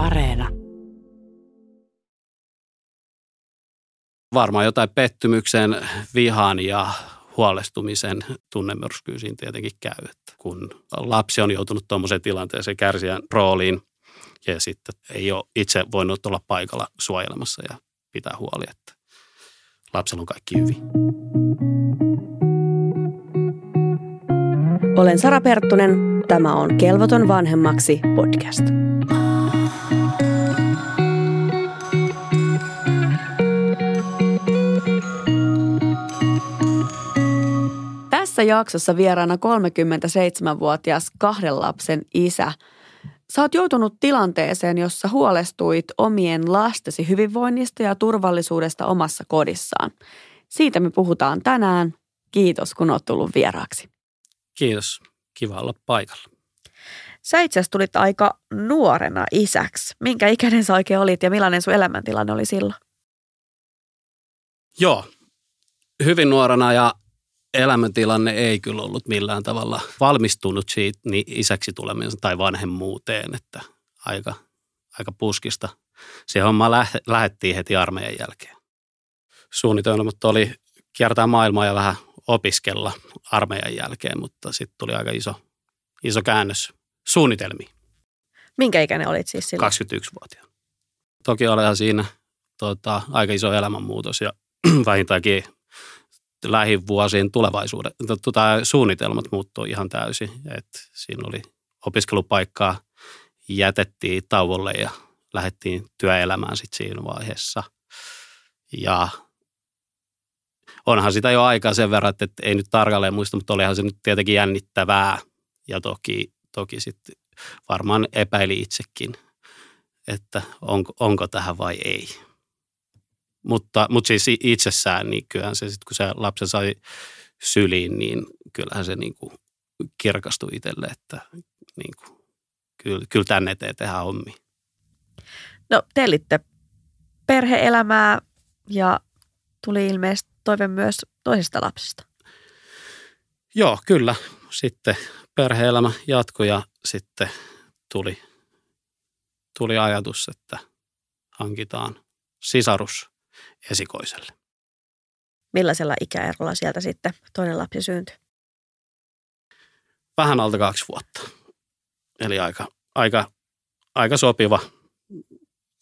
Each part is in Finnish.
Areena. Varmaan jotain pettymyksen, vihan ja huolestumisen tunnemyrskyisiin tietenkin käy. Että kun lapsi on joutunut tuommoiseen tilanteeseen kärsijän rooliin ja sitten ei ole itse voinut olla paikalla suojelemassa ja pitää huoli, että lapsella on kaikki hyvin. Olen Sara Perttunen. Tämä on Kelvoton vanhemmaksi podcast. Tässä jaksossa vieraana 37-vuotias kahden lapsen isä. Sä oot joutunut tilanteeseen, jossa huolestuit omien lastesi hyvinvoinnista ja turvallisuudesta omassa kodissaan. Siitä me puhutaan tänään. Kiitos, kun oot tullut vieraaksi. Kiitos. Kiva olla paikalla. Sä itse asiassa tulit aika nuorena isäksi. Minkä ikäinen sä oikein olit ja millainen sun elämäntilanne oli silloin? Joo, hyvin nuorena ja elämäntilanne ei kyllä ollut millään tavalla valmistunut siitä niin isäksi tulemisen tai vanhemmuuteen, että aika, aika puskista. Se homma lähettiin heti armeijan jälkeen. Suunnitelmat oli kiertää maailmaa ja vähän opiskella armeijan jälkeen, mutta sitten tuli aika iso, iso käännös suunnitelmiin. Minkä ikäinen olit siis silloin? 21-vuotiaana. Toki olihan siinä tota, aika iso elämänmuutos ja vähintäänkin lähivuosien tulevaisuuden tota, suunnitelmat muuttui ihan täysin. Et siinä oli opiskelupaikkaa, jätettiin tauolle ja lähdettiin työelämään sitten siinä vaiheessa. Ja onhan sitä jo aikaa sen verran, että ei nyt tarkalleen muista, mutta olihan se nyt tietenkin jännittävää. Ja toki, toki sitten varmaan epäili itsekin, että onko, onko tähän vai ei. Mutta, mutta siis itsessään, niin kyllähän se sitten kun se lapsen sai syliin, niin kyllähän se niin kuin kirkastui itselle, että niin kuin, kyllä, kyllä tänne eteen tehdään hommi. No te elitte perheelämää ja tuli ilmeisesti toive myös toisesta lapsesta. Joo, kyllä. Sitten perheelämä jatkui ja sitten tuli, tuli ajatus, että hankitaan sisarus esikoiselle. Millaisella ikäerolla sieltä sitten toinen lapsi syntyi? Vähän alta kaksi vuotta. Eli aika, aika, aika sopiva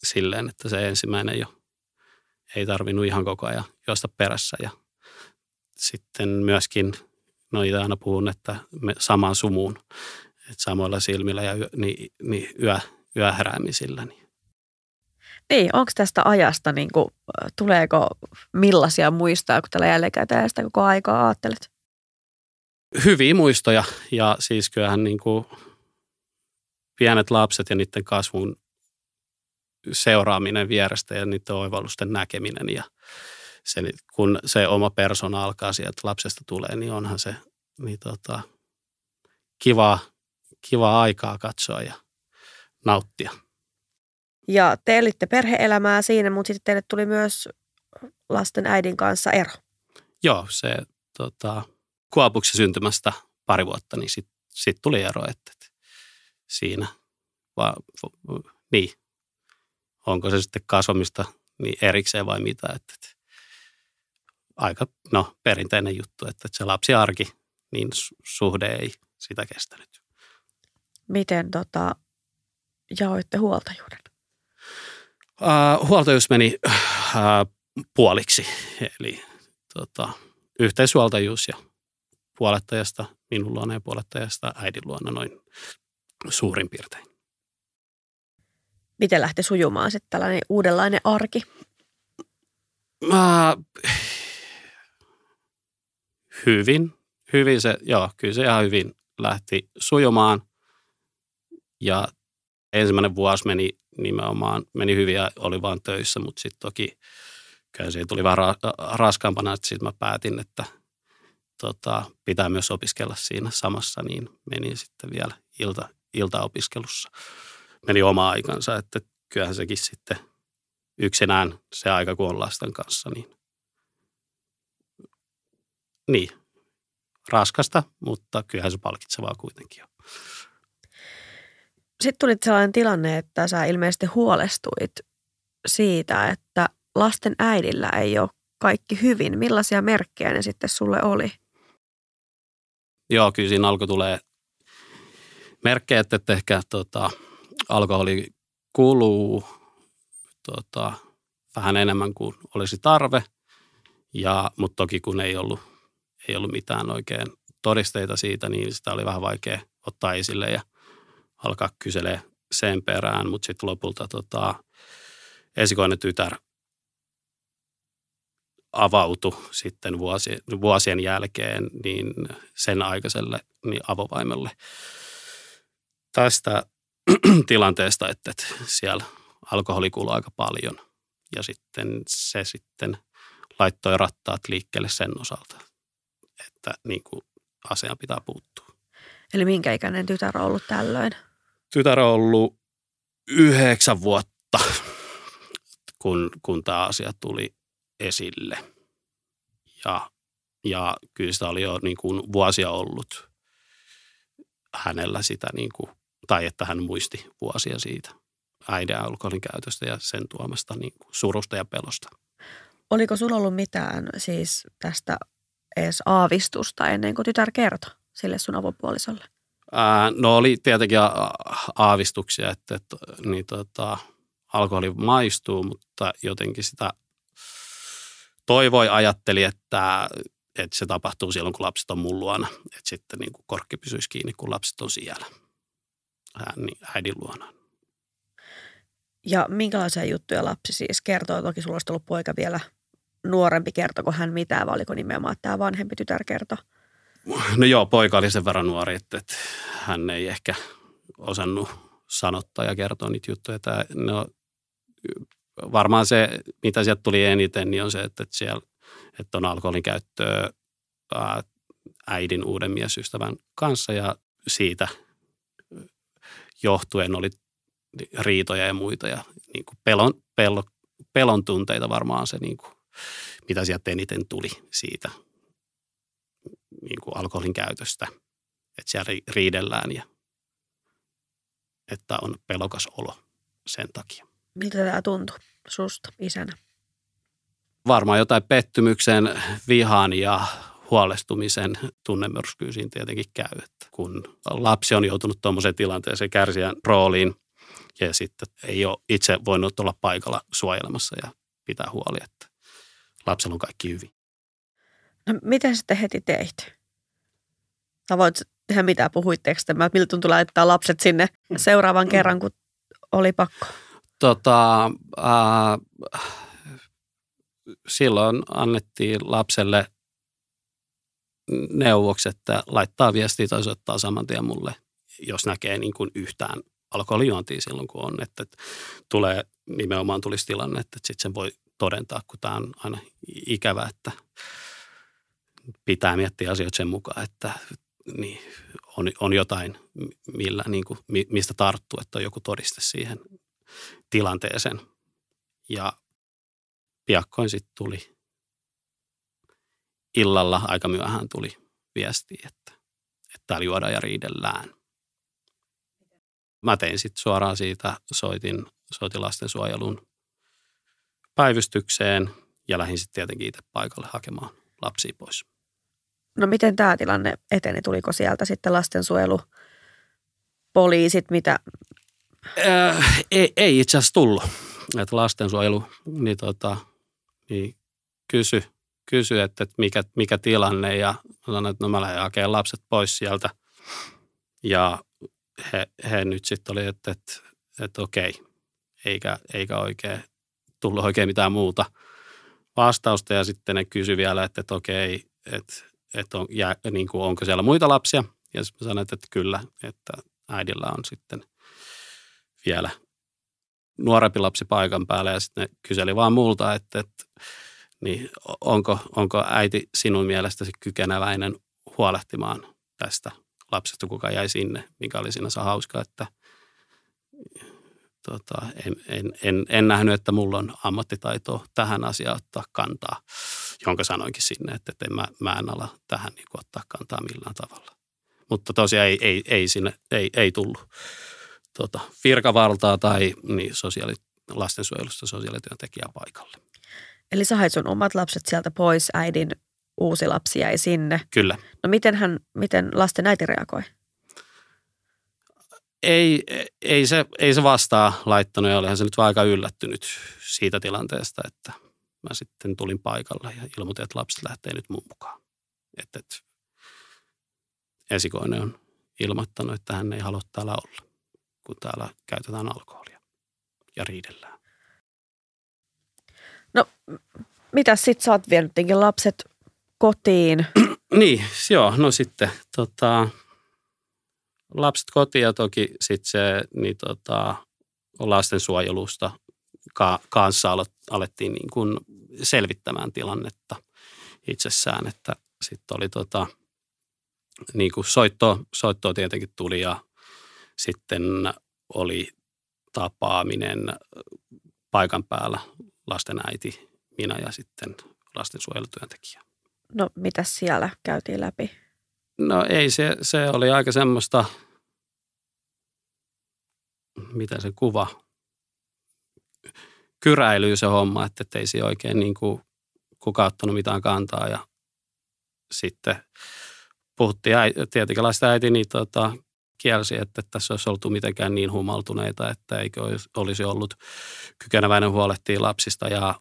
silleen, että se ensimmäinen jo ei tarvinnut ihan koko ajan juosta perässä. Ja sitten myöskin, no itse aina puhun, että me samaan sumuun, että samoilla silmillä ja yö, niin, niin yö, yöheräämisillä. Niin niin, onko tästä ajasta, niin kuin, tuleeko millaisia muistoja, kun tällä jälleen käytetään sitä koko aikaa ajattelet? Hyviä muistoja ja siis kyllähän niin kuin pienet lapset ja niiden kasvun seuraaminen vierestä ja niiden oivallusten näkeminen ja se, kun se oma persona alkaa sieltä lapsesta tulee, niin onhan se niin tota, kivaa, kivaa aikaa katsoa ja nauttia. Ja te elitte perheelämää siinä, mutta sitten teille tuli myös lasten äidin kanssa ero. Joo, se tota, kuopuksi syntymästä pari vuotta, niin sitten sit tuli ero, että, että siinä va, va, niin, onko se sitten kasvamista niin erikseen vai mitä, että, että aika no, perinteinen juttu, että, se lapsiarki, niin suhde ei sitä kestänyt. Miten tota, jaoitte huoltajuuden? Uh, huoltajuus meni uh, puoliksi, eli tota, yhteishuoltajuus ja puolettajasta minun luona ja puolettajasta äidin luona noin suurin piirtein. Miten lähti sujumaan sitten tällainen uudenlainen arki? Uh, hyvin, hyvin se, joo, kyllä se ihan hyvin lähti sujumaan. Ja ensimmäinen vuosi meni nimenomaan meni hyvin ja oli vaan töissä, mutta sitten toki kyllä se tuli vähän ra- raskaampana, että sitten mä päätin, että tota, pitää myös opiskella siinä samassa, niin menin sitten vielä ilta, iltaopiskelussa. Meni oma aikansa, että kyllähän sekin sitten yksinään se aika, kun on lasten kanssa, niin, niin raskasta, mutta kyllähän se palkitsevaa kuitenkin on. sitten tuli sellainen tilanne, että sä ilmeisesti huolestuit siitä, että lasten äidillä ei ole kaikki hyvin. Millaisia merkkejä ne sitten sulle oli? Joo, kyllä siinä alkoi tulee merkkejä, että ehkä tota, alkoholi kuluu tota, vähän enemmän kuin olisi tarve. Ja, mutta toki kun ei ollut, ei ollut mitään oikein todisteita siitä, niin sitä oli vähän vaikea ottaa esille ja alkaa kyselee sen perään. Mutta sitten lopulta tota, esikoinen tytär avautui sitten vuosien, vuosien jälkeen niin sen aikaiselle niin avovaimolle tästä tilanteesta, että, että siellä alkoholi kuuluu aika paljon. Ja sitten se sitten laittoi rattaat liikkeelle sen osalta, että niin kuin asiaan pitää puuttua. Eli minkä ikäinen tytär on ollut tällöin? Tytär on ollut yhdeksän vuotta, kun, kun tämä asia tuli esille. Ja, ja kyllä sitä oli jo niin kuin vuosia ollut hänellä sitä, niin kuin, tai että hän muisti vuosia siitä äidin alkoholin käytöstä ja sen tuomasta niin kuin surusta ja pelosta. Oliko sinulla ollut mitään siis tästä edes aavistusta ennen kuin tytär kertoi sille sun avopuolisolle? Ää, no oli tietenkin aavistuksia, että, että niin tota, alkoholi maistuu, mutta jotenkin sitä toivoi, ajatteli, että, että se tapahtuu silloin, kun lapset on mun luona. Että sitten niin kuin korkki pysyisi kiinni, kun lapset on siellä hän, niin äidin luona. Ja minkälaisia juttuja lapsi siis kertoo? Toki sulla olisi ollut poika vielä nuorempi. Kertoko hän mitään vai oliko nimenomaan tämä vanhempi tytär kertoo? No joo, poika oli sen verran nuori, että, että hän ei ehkä osannut sanottaa ja kertoa niitä juttuja. Tämä, no, varmaan se, mitä sieltä tuli eniten, niin on se, että, että siellä että on alkoholin käyttöä äidin uuden miesystävän kanssa ja siitä johtuen oli riitoja ja muita ja niin kuin pelon, pelon, pelon tunteita varmaan se, niin kuin, mitä sieltä eniten tuli siitä niin kuin alkoholin käytöstä, että siellä riidellään ja että on pelokas olo sen takia. Miltä tämä tuntui susta isänä? Varmaan jotain pettymyksen, vihan ja huolestumisen tunnemyrskyisiin tietenkin käy. Että kun lapsi on joutunut tuommoiseen tilanteeseen kärsijän rooliin ja sitten ei ole itse voinut olla paikalla suojelemassa ja pitää huoli, että lapsella on kaikki hyvin. No miten sitten heti teit? Sä voit tehdä mitä, puhuitteko tämä, miltä tuntui laittaa lapset sinne seuraavan kerran, kun oli pakko? Tota, äh, silloin annettiin lapselle neuvoksi, että laittaa viestiä tai soittaa saman tien mulle, jos näkee niin kuin yhtään alkoholijuontia silloin, kun on. Että, että tulee, nimenomaan tulisi tilanne, että sitten sen voi todentaa, kun tämä on aina ikävä, että pitää miettiä asioita sen mukaan, että niin, on, on jotain, millä, niin kuin, mistä tarttuu, että on joku todiste siihen tilanteeseen. Ja piakkoin sitten tuli illalla aika myöhään tuli viesti, että, että täällä juodaan ja riidellään. Mä tein sitten suoraan siitä, soitin, soitin lastensuojelun päivystykseen ja lähdin sitten tietenkin itse paikalle hakemaan lapsia pois. No miten tämä tilanne eteni? Tuliko sieltä sitten lastensuojelu, poliisit, mitä? Äh, ei, ei itse asiassa tullut. Että lastensuojelu niin tota, niin kysy, kysy että, että mikä, mikä tilanne ja sanoin, että no mä lähden hakemaan lapset pois sieltä. Ja he, he nyt sitten oli, että, että, että okei, eikä, eikä oikein tullut oikein mitään muuta vastausta. Ja sitten ne kysyi vielä, että, että okei, että, että on, jää, niin kuin, onko siellä muita lapsia. Ja sitten sanoin, että, että kyllä, että äidillä on sitten vielä nuorempi lapsi paikan päällä ja sitten ne kyseli vaan multa, että, että niin onko, onko äiti sinun mielestäsi kykeneväinen huolehtimaan tästä lapsesta, kuka jäi sinne, mikä oli sinänsä hauska, että tota, en, en, en, en nähnyt, että mulla on ammattitaitoa tähän asiaan ottaa kantaa, jonka sanoinkin sinne, että, että en mä, mä en ala tähän niin ottaa kantaa millään tavalla. Mutta tosiaan ei, ei, ei, sinne, ei, ei tullut, tota, virkavaltaa tai niin sosiaali, lastensuojelusta sosiaalityöntekijää paikalle. Eli sä hait sun omat lapset sieltä pois, äidin uusi lapsi jäi sinne. Kyllä. No miten, hän, miten lasten äiti reagoi? Ei, ei, se, ei se vastaa laittanut ja olihan se nyt vaan aika yllättynyt siitä tilanteesta, että mä sitten tulin paikalle ja ilmoitin, että lapset lähtee nyt mun mukaan. Että, että esikoinen on ilmoittanut, että hän ei halua täällä olla, kun täällä käytetään alkoholia ja riidellään. No, mitä sit sä oot vienyt lapset kotiin? niin, joo, no sitten tota, lapset kotiin ja toki sitten se niin tota, lastensuojelusta ka- kanssa alettiin niin kuin selvittämään tilannetta itsessään, että sitten oli tota, niin kuin soitto, soittoa tietenkin tuli ja sitten oli tapaaminen paikan päällä lasten äiti, minä ja sitten lastensuojelutyöntekijä. No mitä siellä käytiin läpi? No ei, se, se oli aika semmoista, mitä se kuva, kyräilyy se homma, että ei siinä oikein niin kuin kukaan ottanut mitään kantaa ja sitten puhuttiin tietenkin lasten äiti, niin tota, kielsi, että tässä olisi oltu mitenkään niin humaltuneita, että eikö olisi ollut kykeneväinen huolehtia lapsista ja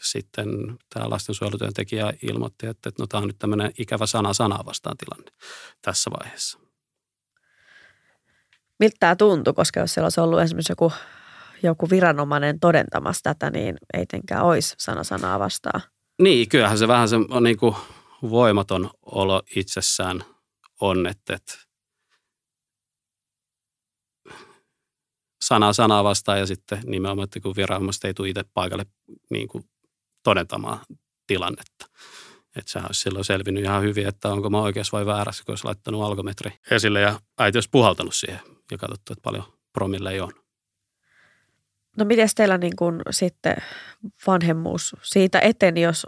sitten tämä lastensuojelutyöntekijä ilmoitti, että, että no, tämä on nyt tämmöinen ikävä sana sanaa vastaan tilanne tässä vaiheessa. Miltä tämä tuntui, koska jos siellä olisi ollut esimerkiksi joku, joku viranomainen todentamassa tätä, niin ei tenkään olisi sana sanaa vastaan. Niin, kyllähän se vähän se on niin kuin voimaton olo itsessään on, että, että sanaa sanaa vastaan ja sitten nimenomaan, että kun viranomaiset ei tule itse paikalle niin kuin todentamaan tilannetta. Että sehän olisi silloin selvinnyt ihan hyvin, että onko mä oikeassa vai väärässä, kun olisi laittanut alkometri esille ja äiti olisi puhaltanut siihen ja katsottu, että paljon promille ei ole. No miten teillä niin kuin sitten vanhemmuus siitä eteni, jos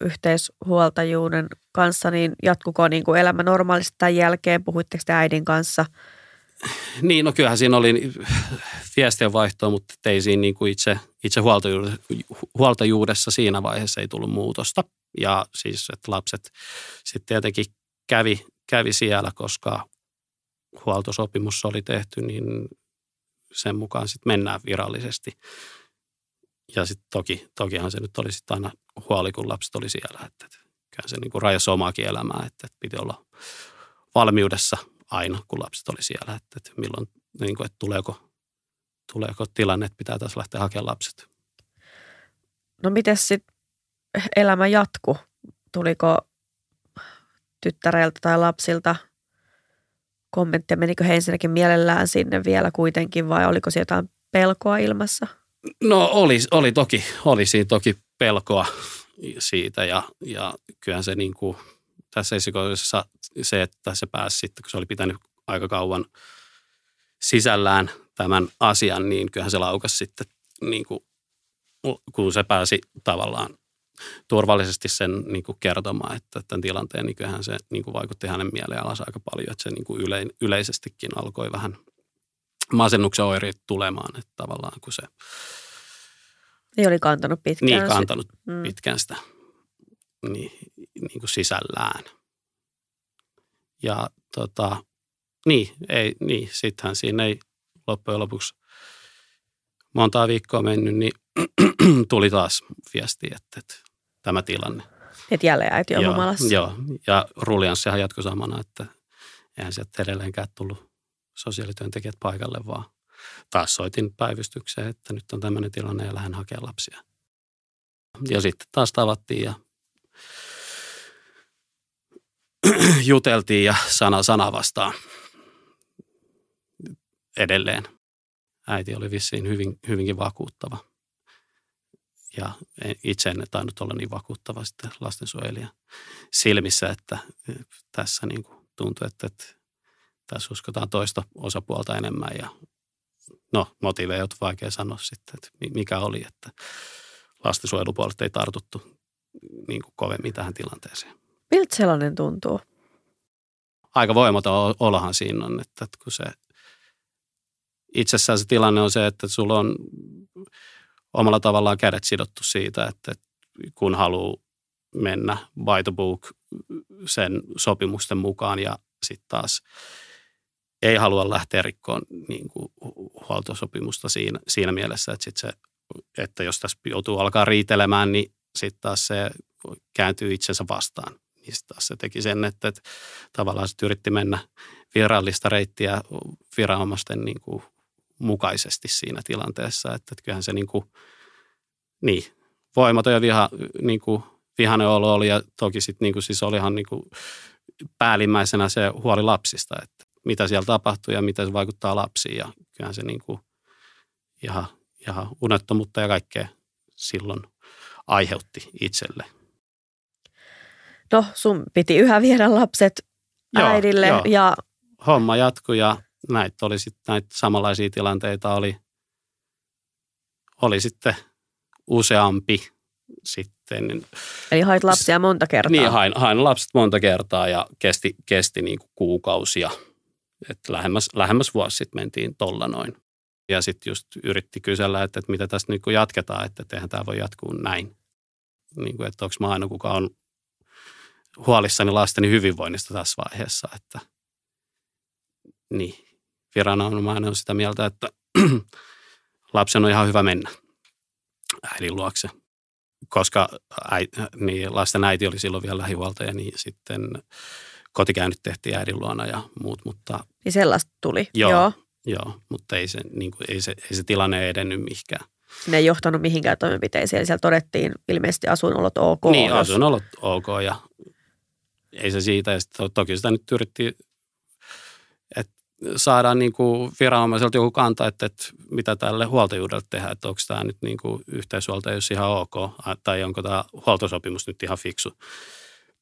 yhteishuoltajuuden kanssa, niin jatkuko niin kuin elämä normaalisti tämän jälkeen? Puhuitteko te äidin kanssa – niin, no kyllähän siinä oli viestien vaihtoa, mutta ei siinä niin kuin itse, itse huoltajuudessa, huoltajuudessa siinä vaiheessa ei tullut muutosta. Ja siis, että lapset sitten tietenkin kävi, kävi siellä, koska huoltosopimus oli tehty, niin sen mukaan sitten mennään virallisesti. Ja sitten toki, tokihan se nyt oli sitten aina huoli, kun lapset oli siellä. Että, kyllä se niin rajasi omaakin elämää, että, että piti olla valmiudessa aina, kun lapset oli siellä, että, että milloin, niin kuin, että tuleeko, tuleeko tilanne, että pitää taas lähteä hakemaan lapset. No miten sitten elämä jatku? Tuliko tyttäreltä tai lapsilta kommentteja? Menikö he ensinnäkin mielellään sinne vielä kuitenkin vai oliko siellä jotain pelkoa ilmassa? No oli, oli toki, oli siinä toki pelkoa siitä ja, ja kyllähän se niin kuin tässä esikoisessa se, että se pääsi sitten, kun se oli pitänyt aika kauan sisällään tämän asian, niin kyllähän se laukas sitten, niin kuin, kun se pääsi tavallaan turvallisesti sen niin kuin kertomaan, että tämän tilanteen, niin kyllähän se niin kuin vaikutti hänen mieleen alas aika paljon, että se niin kuin yle, yleisestikin alkoi vähän masennuksen oireet tulemaan, että tavallaan kun se... Ei oli kantanut pitkään. Niin, kantanut mm. pitkään sitä niin, niin kuin sisällään. Ja tota, niin, ei, niin, sittenhän siinä ei loppujen lopuksi montaa viikkoa mennyt, niin tuli taas viesti, että, että tämä tilanne. Että jälleen äiti on joo, humalassa. Joo, ja ruljanssihan jatkoi samana, että eihän sieltä edelleenkään tullut sosiaalityöntekijät paikalle, vaan taas soitin päivystykseen, että nyt on tämmöinen tilanne ja lähden hakemaan lapsia. Ja sitten taas tavattiin ja juteltiin ja sana sana vastaan edelleen. Äiti oli vissiin hyvin, hyvinkin vakuuttava. Ja itse en tainnut olla niin vakuuttava sitten lastensuojelija silmissä, että tässä niin kuin tuntui, että, että tässä uskotaan toista osapuolta enemmän. Ja no, motiiveja on vaikea sanoa sitten, että mikä oli, että lastensuojelupuolelta ei tartuttu niin kuin kovemmin tähän tilanteeseen. Miltä sellainen tuntuu? Aika voimaton olahan siinä on, että kun se itsessään se tilanne on se, että sulla on omalla tavallaan kädet sidottu siitä, että kun haluaa mennä by the book sen sopimusten mukaan ja sitten taas ei halua lähteä rikkoon niin kuin huoltosopimusta siinä, siinä mielessä, että, sit se, että jos tässä joutuu alkaa riitelemään, niin sitten taas se kääntyy itsensä vastaan. Niin taas se teki sen, että, että tavallaan se yritti mennä virallista reittiä viranomaisten niin kuin mukaisesti siinä tilanteessa. Että, että kyllähän se niin kuin, niin, voimaton ja viha, niin kuin, vihainen olo oli ja toki sitten niin kuin, siis olihan niin kuin, päällimmäisenä se huoli lapsista, että mitä siellä tapahtuu ja miten se vaikuttaa lapsiin ja kyllähän se niin kuin, ihan, ihan unettomuutta ja kaikkea silloin aiheutti itselle. No sun piti yhä viedä lapset äidille joo, joo. ja... Homma jatkui ja näitä oli sitten näitä samanlaisia tilanteita oli, oli sitten useampi sitten. Eli hait lapsia monta kertaa? Niin, hain, hain lapset monta kertaa ja kesti, kesti niin kuin kuukausia. Et lähemmäs, lähemmäs vuosi sitten mentiin tolla noin. Ja sitten just yritti kysellä, että, että mitä tästä niin jatketaan, että eihän tämä voi jatkuu näin. Niin kuin, että onko mä aina kuka on huolissani lasteni hyvinvoinnista tässä vaiheessa, että niin, viranomainen on sitä mieltä, että lapsen on ihan hyvä mennä äidin luokse. Koska äi, niin lasten äiti oli silloin vielä lähihuoltaja, niin sitten kotikäynnit tehtiin äidin luona ja muut. Mutta, niin sellaista tuli, joo. Joo, joo mutta ei se, niin kuin, ei, se, ei se tilanne edennyt mihinkään. Ne ei johtanut mihinkään toimenpiteisiin. Siellä todettiin ilmeisesti asuinolot ok. Niin, asuinolot ok ja ei se siitä. Ja sitten toki sitä nyt yritti saadaan niin kuin viranomaiselta joku kanta, että, että mitä tälle huoltajuudelle tehdään, että onko tämä nyt niin kuin yhteishuoltajuus ihan ok, tai onko tämä huoltosopimus nyt ihan fiksu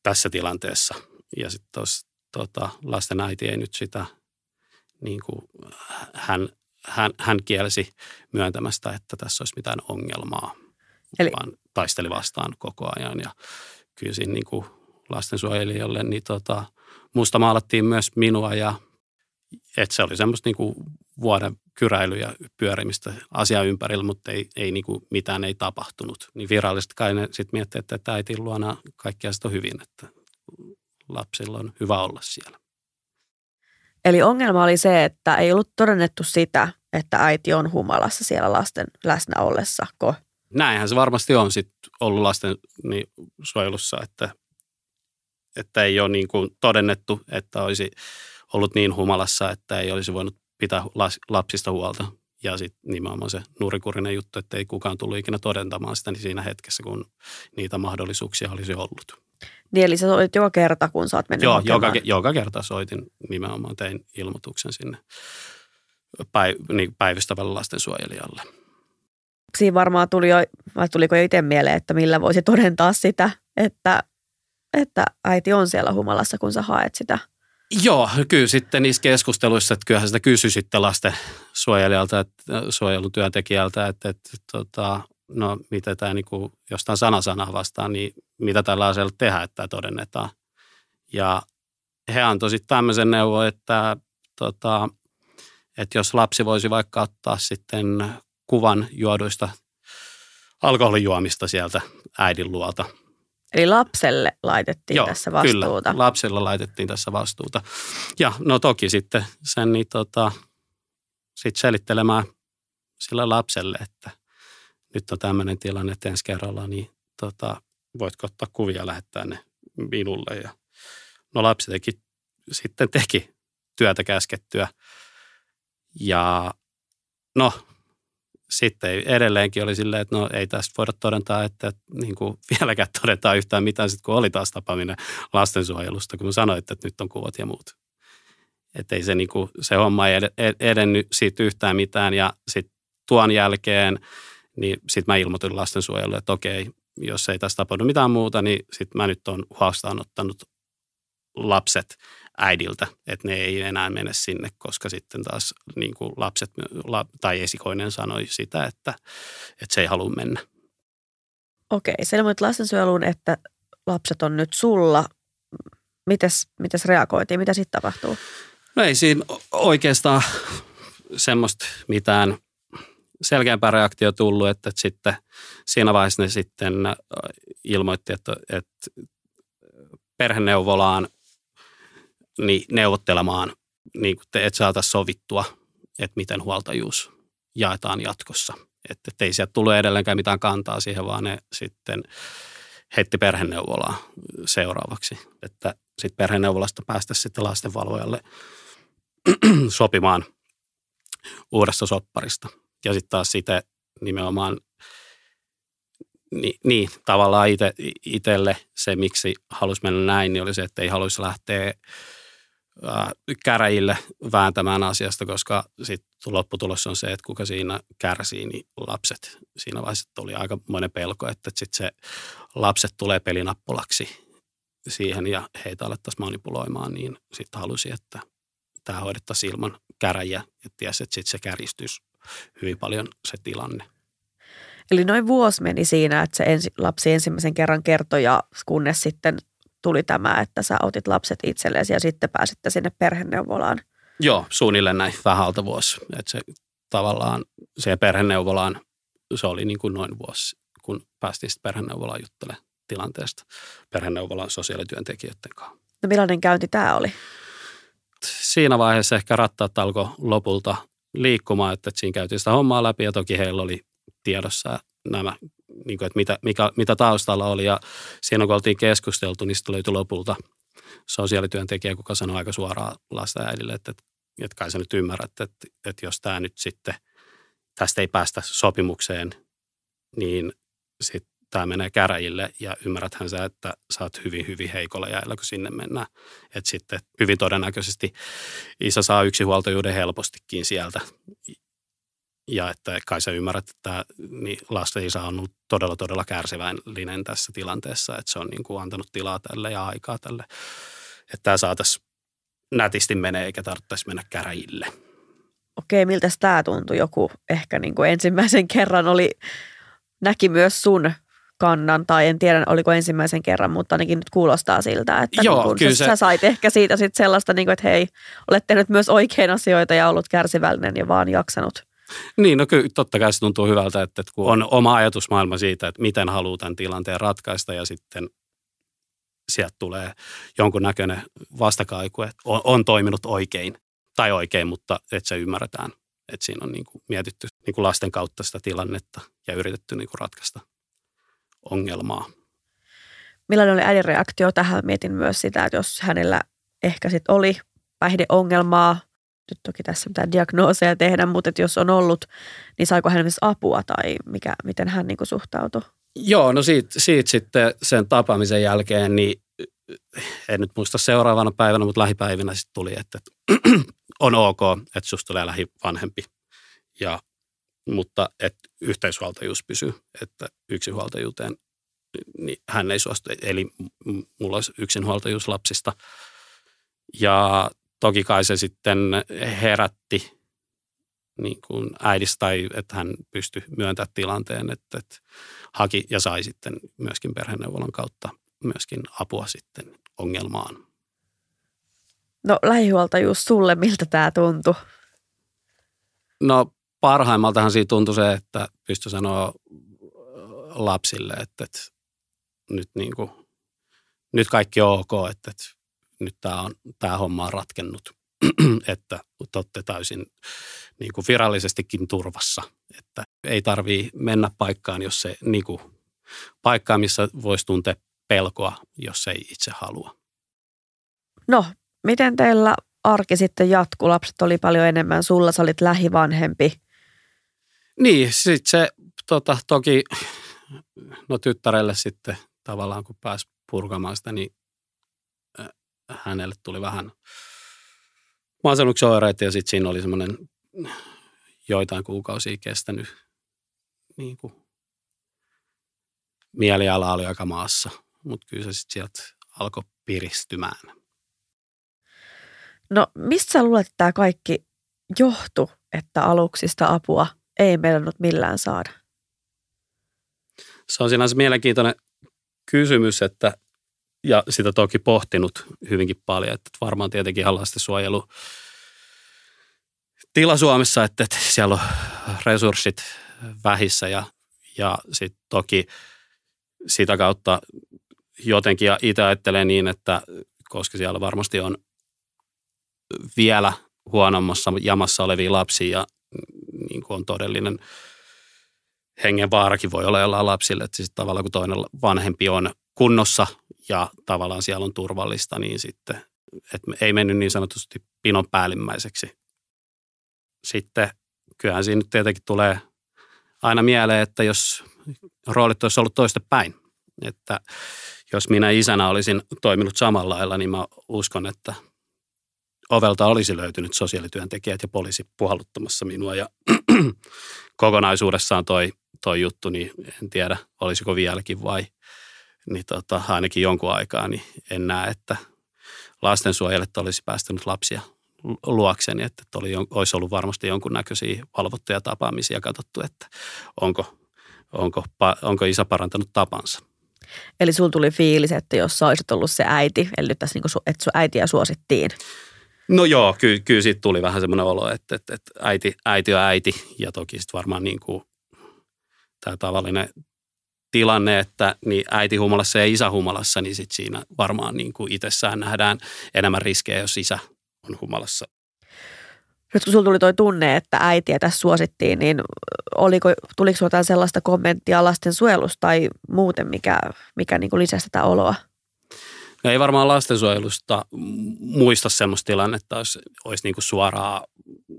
tässä tilanteessa. Ja sitten tuossa tota, lasten äiti ei nyt sitä, niin kuin, hän, hän, hän kielsi myöntämästä, että tässä olisi mitään ongelmaa, Eli... vaan taisteli vastaan koko ajan. Ja kyllä siinä niin kuin lastensuojelijalle niin tota, musta maalattiin myös minua ja että se oli semmoista niin kuin vuoden kyräily ja pyörimistä asia ympärillä, mutta ei, ei niin kuin mitään ei tapahtunut. Niin virallisesti kai ne sitten miettii, että äitin luona kaikki asiat on hyvin, että lapsilla on hyvä olla siellä. Eli ongelma oli se, että ei ollut todennettu sitä, että äiti on humalassa siellä lasten läsnä ollessa, ko? Näinhän se varmasti on sit ollut lasten niin, suojelussa, että, että ei ole niin kuin todennettu, että olisi ollut niin humalassa, että ei olisi voinut pitää lapsista huolta. Ja sitten nimenomaan se nurikurinen juttu, että ei kukaan tullut ikinä todentamaan sitä niin siinä hetkessä, kun niitä mahdollisuuksia olisi ollut. Niin eli sä soitit joka kerta, kun sä oot mennyt Joo, joka, joka kerta soitin nimenomaan, tein ilmoituksen sinne päiv, niin päivystävälle lastensuojelijalle. Siinä varmaan tuli jo, vai tuliko jo itse mieleen, että millä voisi todentaa sitä, että, että äiti on siellä humalassa, kun sä haet sitä – Joo, kyllä sitten niissä keskusteluissa, että kyllähän sitä kysyi sitten lasten suojelijalta, että, suojelun työntekijältä, että, että tota, no mitä tämä niin kuin jostain sanasanaa vastaan, niin mitä tällä asialla tehdään, että tämä todennetaan. Ja he antoivat sitten tämmöisen neuvon, että, tota, että jos lapsi voisi vaikka ottaa sitten kuvan juoduista alkoholijuomista sieltä äidin luolta – Eli lapselle laitettiin Joo, tässä vastuuta. Kyllä, lapsella laitettiin tässä vastuuta. Ja no toki sitten sen niin tota, sit selittelemään sille lapselle, että nyt on tämmöinen tilanne, että ensi kerralla niin tota, voitko ottaa kuvia ja lähettää ne minulle. Ja, no lapsi teki, sitten teki työtä käskettyä. Ja no sitten edelleenkin oli silleen, että no ei tästä voida todentaa, että niin kuin vieläkään todetaan yhtään mitään, sit kun oli taas tapaaminen lastensuojelusta, kun sanoit, että nyt on kuvat ja muut. Että ei se, niin kuin, se homma ei edennyt siitä yhtään mitään ja sitten tuon jälkeen, niin sitten mä ilmoitin lastensuojelulle, että okei, jos ei tästä tapahdu mitään muuta, niin sitten mä nyt on huostaanottanut lapset äidiltä, että ne ei enää mene sinne, koska sitten taas niin kuin lapset tai esikoinen sanoi sitä, että, että se ei halua mennä. Okei, sä ilmoit lastensuojeluun, että lapset on nyt sulla. Mites, mites reagoitiin? Mitä sitten tapahtuu? No ei siinä oikeastaan semmoista mitään selkeämpää reaktio tullut, että, että sitten siinä vaiheessa ne sitten ilmoitti, että, että perheneuvolaan niin neuvottelemaan, niin että saataisiin sovittua, että miten huoltajuus jaetaan jatkossa. Että ei sieltä tullut edelleenkään mitään kantaa siihen, vaan ne sitten heitti perheneuvolaa seuraavaksi. Että sitten perheneuvolasta päästä sitten lastenvalvojalle sopimaan uudesta sopparista. Ja sitten taas sitä nimenomaan niin, niin tavallaan itselle se, miksi halusi mennä näin, niin oli se, että ei haluaisi lähteä käräjille vääntämään asiasta, koska sitten lopputulos on se, että kuka siinä kärsii, niin lapset. Siinä vaiheessa oli aika monen pelko, että sitten se lapset tulee pelinappulaksi siihen ja heitä alettaisiin manipuloimaan, niin sitten halusi, että tämä hoidettaisiin ilman käräjiä ja tiesi, että sitten se kärjistyisi hyvin paljon se tilanne. Eli noin vuosi meni siinä, että se ensi, lapsi ensimmäisen kerran kertoi ja kunnes sitten tuli tämä, että sä otit lapset itsellesi ja sitten pääsitte sinne perheneuvolaan. Joo, suunnilleen näin vähän alta vuosi. Että se tavallaan se perheneuvolaan, se oli niin kuin noin vuosi, kun päästiin sitten perheneuvolaan juttelemaan tilanteesta perheneuvolan sosiaalityöntekijöiden kanssa. No millainen käynti tämä oli? Siinä vaiheessa ehkä rattaat alkoi lopulta liikkumaan, että siinä käytiin sitä hommaa läpi ja toki heillä oli tiedossa nämä, niin kuin, että mitä, mikä, mitä taustalla oli. Ja siinä kun oltiin keskusteltu, niin sitten löytyi lopulta sosiaalityöntekijä, kuka sanoi aika suoraan lasten äidille, että, että, että kai sä nyt ymmärrät, että, että jos tämä nyt sitten, tästä ei päästä sopimukseen, niin sitten tämä menee käräjille ja ymmärräthän sä, että sä oot hyvin, hyvin heikolla jäällä, kun sinne mennään. Että sitten hyvin todennäköisesti isä saa yksinhuoltajuuden helpostikin sieltä ja että kai sä ymmärrät, että niin lasten isä on ollut todella, todella kärsivällinen tässä tilanteessa, että se on niin kuin antanut tilaa tälle ja aikaa tälle, että tämä saataisiin nätisti menee eikä tarvitsisi mennä käräjille. Okei, miltä tämä tuntui? Joku ehkä niin kuin ensimmäisen kerran oli, näki myös sun kannan, tai en tiedä oliko ensimmäisen kerran, mutta ainakin nyt kuulostaa siltä, että Joo, niin kyllä sä, se... sä sait ehkä siitä sit sellaista, niin kuin, että hei, olet tehnyt myös oikein asioita ja ollut kärsivällinen ja vaan jaksanut niin, no kyllä totta kai se tuntuu hyvältä, että, että kun on oma ajatusmaailma siitä, että miten haluaa tämän tilanteen ratkaista ja sitten sieltä tulee jonkunnäköinen vastakaiku, että on, on toiminut oikein tai oikein, mutta että se ymmärretään, että siinä on niin kuin mietitty niin kuin lasten kautta sitä tilannetta ja yritetty niin kuin ratkaista ongelmaa. Millainen oli äidin reaktio tähän? Mietin myös sitä, että jos hänellä ehkä sitten oli päihdeongelmaa, nyt toki tässä mitään diagnooseja tehdä, mutta että jos on ollut, niin saiko hän myös apua tai mikä, miten hän niin suhtautui? Joo, no siitä, siitä sitten sen tapaamisen jälkeen, niin en nyt muista seuraavana päivänä, mutta lähipäivinä sitten tuli, että, että on ok, että susta tulee lähivanhempi. Ja, mutta että yhteishuoltajuus pysyy, että yksinhuoltajuuteen niin hän ei suostu. Eli mulla olisi yksinhuoltajuus lapsista. Ja toki kai se sitten herätti niin kuin äidistä tai että hän pystyi myöntämään tilanteen, että, että haki ja sai sitten myöskin perheneuvolan kautta myöskin apua sitten ongelmaan. No lähihuoltajuus sulle, miltä tämä tuntui? No parhaimmaltahan siitä tuntui se, että pystyi sanoa lapsille, että, että nyt, niin kuin, nyt kaikki on ok, että, että nyt tämä, on, tämä homma on ratkennut, että olette täysin niin kuin virallisestikin turvassa. Että ei tarvii mennä paikkaan, jos se niin kuin, paikkaan, missä voisi tuntea pelkoa, jos ei itse halua. No, miten teillä arki sitten jatkuu? Lapset oli paljon enemmän, sulla sä olit lähivanhempi. Niin, sitten se tota, toki, no tyttärelle sitten tavallaan kun pääsi purkamaan sitä, niin hänelle tuli vähän masennuksen oireita ja sitten siinä oli semmoinen joitain kuukausia kestänyt niin kuin, mieliala oli aika maassa, mutta kyllä se sitten sieltä alkoi piristymään. No mistä sä luulet, että tämä kaikki johtu, että aluksista apua ei meillä millään saada? Se on sinänsä mielenkiintoinen kysymys, että ja sitä toki pohtinut hyvinkin paljon, että varmaan tietenkin lastensuojelu tila Suomessa, että, että siellä on resurssit vähissä ja, ja sitten toki sitä kautta jotenkin ja itse ajattelen niin, että koska siellä varmasti on vielä huonommassa jamassa olevia lapsia ja niin kuin on todellinen hengenvaarakin voi olla jollain lapsille, että siis tavallaan kun toinen vanhempi on kunnossa ja tavallaan siellä on turvallista, niin sitten että ei mennyt niin sanotusti pinon päällimmäiseksi. Sitten kyllähän siinä nyt tietenkin tulee aina mieleen, että jos roolit olisi ollut toista päin, että jos minä isänä olisin toiminut samalla lailla, niin mä uskon, että ovelta olisi löytynyt sosiaalityöntekijät ja poliisi puhalluttamassa minua ja kokonaisuudessaan toi, toi juttu, niin en tiedä, olisiko vieläkin vai niin tota, ainakin jonkun aikaa, niin en näe, että lastensuojelet olisi päästänyt lapsia luokseni, että oli, olisi ollut varmasti jonkunnäköisiä valvottuja tapaamisia ja katsottu, että onko, onko, onko isä parantanut tapansa. Eli sulla tuli fiilis, että jos sä olisit ollut se äiti, eli nyt tässä niin kuin, että sun äitiä suosittiin. No joo, kyllä, kyllä siitä tuli vähän semmoinen olo, että, että, että äiti, äiti on äiti ja toki sitten varmaan niin kuin tämä tavallinen tilanne, että niin äiti humalassa ja isä humalassa, niin sit siinä varmaan niin kuin itsessään nähdään enemmän riskejä, jos isä on humalassa. Nyt kun sulla tuli toi tunne, että äitiä tässä suosittiin, niin oliko, tuliko jotain sellaista kommenttia lasten suojelusta tai muuten, mikä, mikä niin kuin lisäsi tätä oloa? No ei varmaan lastensuojelusta muista semmoista tilannetta, olisi, olisi niin kuin suoraan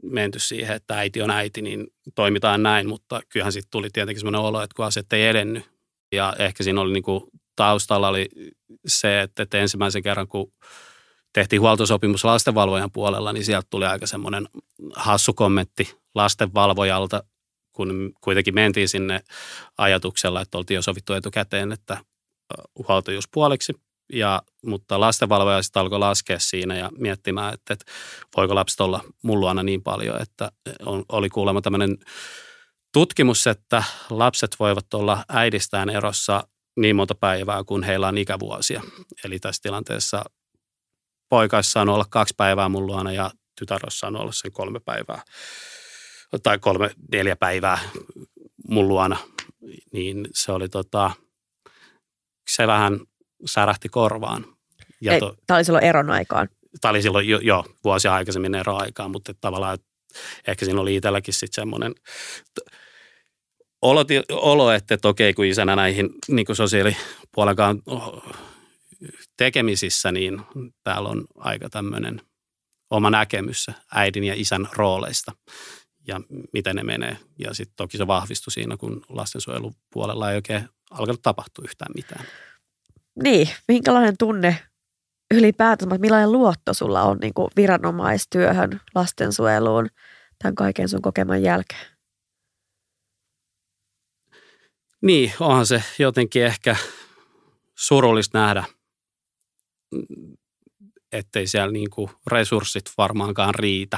menty siihen, että äiti on äiti, niin toimitaan näin, mutta kyllähän sitten tuli tietenkin semmoinen olo, että kun asiat ei edennyt, ja ehkä siinä oli niin kuin, taustalla oli se, että, että ensimmäisen kerran kun tehtiin huoltosopimus lastenvalvojan puolella, niin sieltä tuli aika semmoinen hassu kommentti lastenvalvojalta, kun kuitenkin mentiin sinne ajatuksella, että oltiin jo sovittu etukäteen, että huoltajuus puoliksi. Ja, mutta lastenvalvoja sitten alkoi laskea siinä ja miettimään, että, että voiko lapset olla mun luona niin paljon, että on, oli kuulemma tämmöinen tutkimus, että lapset voivat olla äidistään erossa niin monta päivää, kun heillä on ikävuosia. Eli tässä tilanteessa poikaissa saanut olla kaksi päivää mun luona ja tytär on olla sen kolme päivää tai kolme, neljä päivää mun luona. Niin se oli tota, se vähän särähti korvaan. Ja to, Tämä oli silloin eron aikaan. Tämä oli silloin jo, jo vuosia aikaisemmin eroaikaan, mutta tavallaan ehkä siinä oli itselläkin sitten semmoinen olo, olo, että, että okei, kun isänä näihin niin kuin sosiaalipuolenkaan tekemisissä, niin täällä on aika tämmöinen oma näkemys äidin ja isän rooleista ja miten ne menee. Ja sitten toki se vahvistui siinä, kun lastensuojelupuolella ei oikein alkanut tapahtua yhtään mitään. Niin, minkälainen tunne ylipäätään, millainen luotto sulla on niin kuin viranomaistyöhön, lastensuojeluun tämän kaiken sun kokeman jälkeen? Niin, onhan se jotenkin ehkä surullista nähdä, ettei siellä niin kuin resurssit varmaankaan riitä.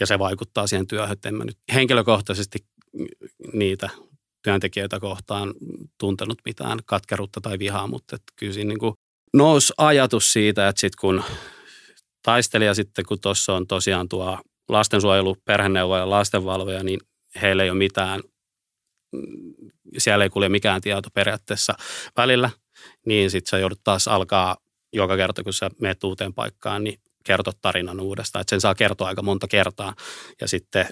Ja se vaikuttaa siihen työhön, en mä nyt henkilökohtaisesti niitä työntekijöitä kohtaan tuntenut mitään katkeruutta tai vihaa, mutta kyllä siinä niin kuin nousi ajatus siitä, että sitten kun taistelija sitten, kun tuossa on tosiaan tuo lastensuojelu, perheneuvoja ja lastenvalvoja, niin heillä ei ole mitään, siellä ei kulje mikään tieto periaatteessa välillä, niin sitten sä joudut taas alkaa joka kerta, kun sä menet uuteen paikkaan, niin kertoa tarinan uudestaan. Että sen saa kertoa aika monta kertaa. Ja sitten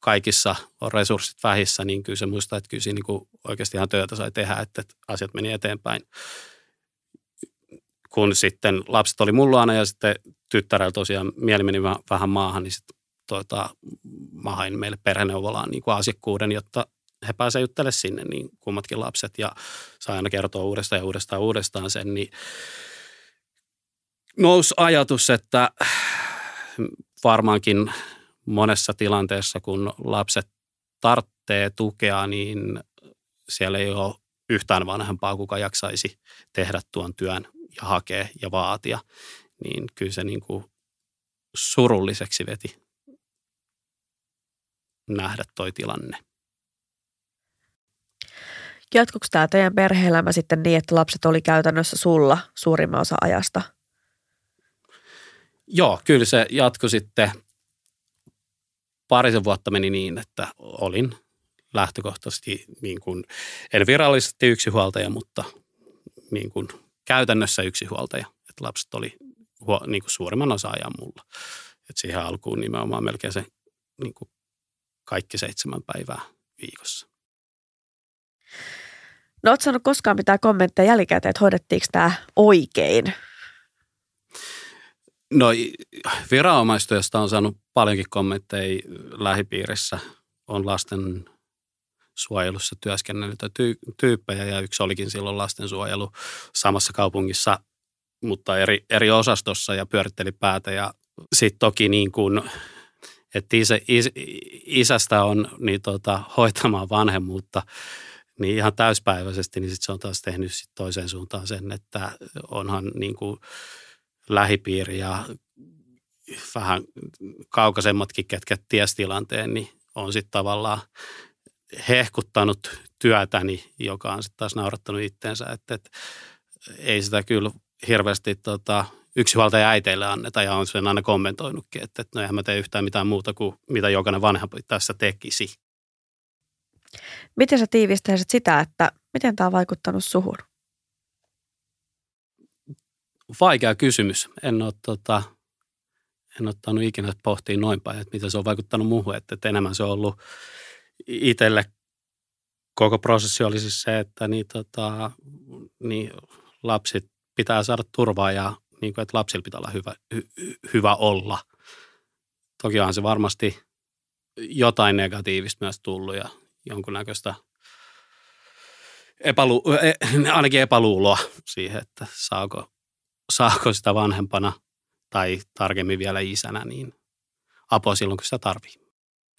kaikissa on resurssit vähissä, niin kyllä se muistaa, että kyllä siinä niin oikeasti ihan työtä sai tehdä, että asiat meni eteenpäin. Kun sitten lapset oli mulla ja sitten tyttärellä tosiaan mieli meni vähän maahan, niin sitten tuota, mä hain meille perheneuvolaan niin asiakkuuden, jotta he pääsevät juttelemaan sinne, niin kummatkin lapset, ja saa aina kertoa uudestaan ja uudestaan uudestaan sen, niin nousi ajatus, että varmaankin monessa tilanteessa, kun lapset tarvitsee tukea, niin siellä ei ole yhtään vanhempaa, kuka jaksaisi tehdä tuon työn ja hakea ja vaatia, niin kyllä se niin kuin surulliseksi veti nähdä toi tilanne. Jatkuiko tämä teidän perhe-elämä sitten niin, että lapset oli käytännössä sulla suurimman osa ajasta? Joo, kyllä se jatkui sitten parisen vuotta meni niin, että olin lähtökohtaisesti niin kuin, en virallisesti yksinhuoltaja, mutta niin kuin käytännössä yksinhuoltaja. Että lapset oli huo, niin kuin suurimman osa ajan mulla. Et siihen alkuun nimenomaan melkein se niin kuin kaikki seitsemän päivää viikossa. No ootko saanut koskaan mitään kommentteja jälkikäteen, että hoidettiinko tämä oikein? No viranomaistyöstä on saanut paljonkin kommentteja lähipiirissä. On lasten suojelussa työskennellyt tyy- tyyppejä ja yksi olikin silloin lastensuojelu samassa kaupungissa, mutta eri, eri osastossa ja pyöritteli päätä ja sitten toki niin kuin, että isä, is, isästä on niin tota, hoitamaan vanhemmuutta niin ihan täyspäiväisesti, niin sit se on taas tehnyt sit toiseen suuntaan sen, että onhan niin kuin lähipiiri ja vähän kaukaisemmatkin, ketkä ties tilanteen, niin on sitten tavallaan hehkuttanut työtäni, joka on sitten taas naurattanut itteensä, että, että ei sitä kyllä hirveästi tota, yksinhuoltaja äiteille anneta ja on sen aina kommentoinutkin, että, että no eihän mä tee yhtään mitään muuta kuin mitä jokainen vanhempi tässä tekisi. Miten sä tiivistäisit sitä, että miten tämä on vaikuttanut suhun? Vaikea kysymys. En ole, tota, en ottanut ikinä pohtia noin päin, että miten se on vaikuttanut muuhun. Että, että enemmän se on ollut itselle koko prosessi oli siis se, että niin, tota, niin lapsit pitää saada turvaa ja niin kuin, että lapsilla pitää olla hyvä, hy, hyvä olla. Toki on se varmasti jotain negatiivista myös tullut ja jonkunnäköistä epälu, e, ainakin epäluuloa siihen, että saako, saako sitä vanhempana tai tarkemmin vielä isänä niin apua silloin, kun sitä tarvii.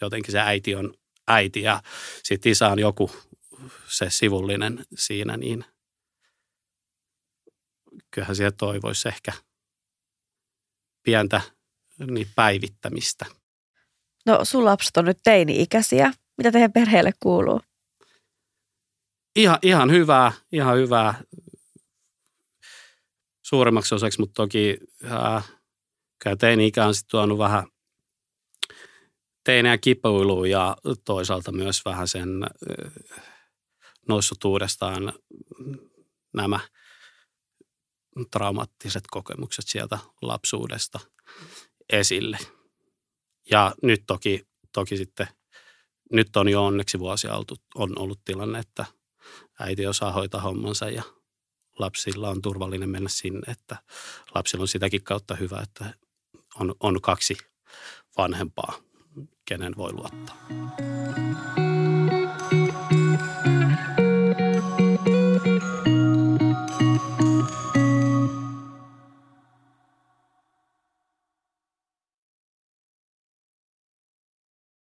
Jotenkin se äiti on äiti ja sitten isä on joku se sivullinen siinä, niin kyllähän siellä toivoisi ehkä pientä niin päivittämistä. No sun lapset on nyt teini-ikäisiä. Mitä teidän perheelle kuuluu? Ihan, ihan hyvää, ihan hyvää suurimmaksi osaksi, mutta toki äh, kyllä teini-ikä on sitten tuonut vähän teinejä kipuiluun ja toisaalta myös vähän sen noussut uudestaan nämä traumaattiset kokemukset sieltä lapsuudesta esille. Ja nyt toki, toki sitten, nyt on jo onneksi vuosia oltu, on ollut tilanne, että äiti osaa hoitaa hommansa ja lapsilla on turvallinen mennä sinne, että lapsilla on sitäkin kautta hyvä, että on, on kaksi vanhempaa kenen voi luottaa.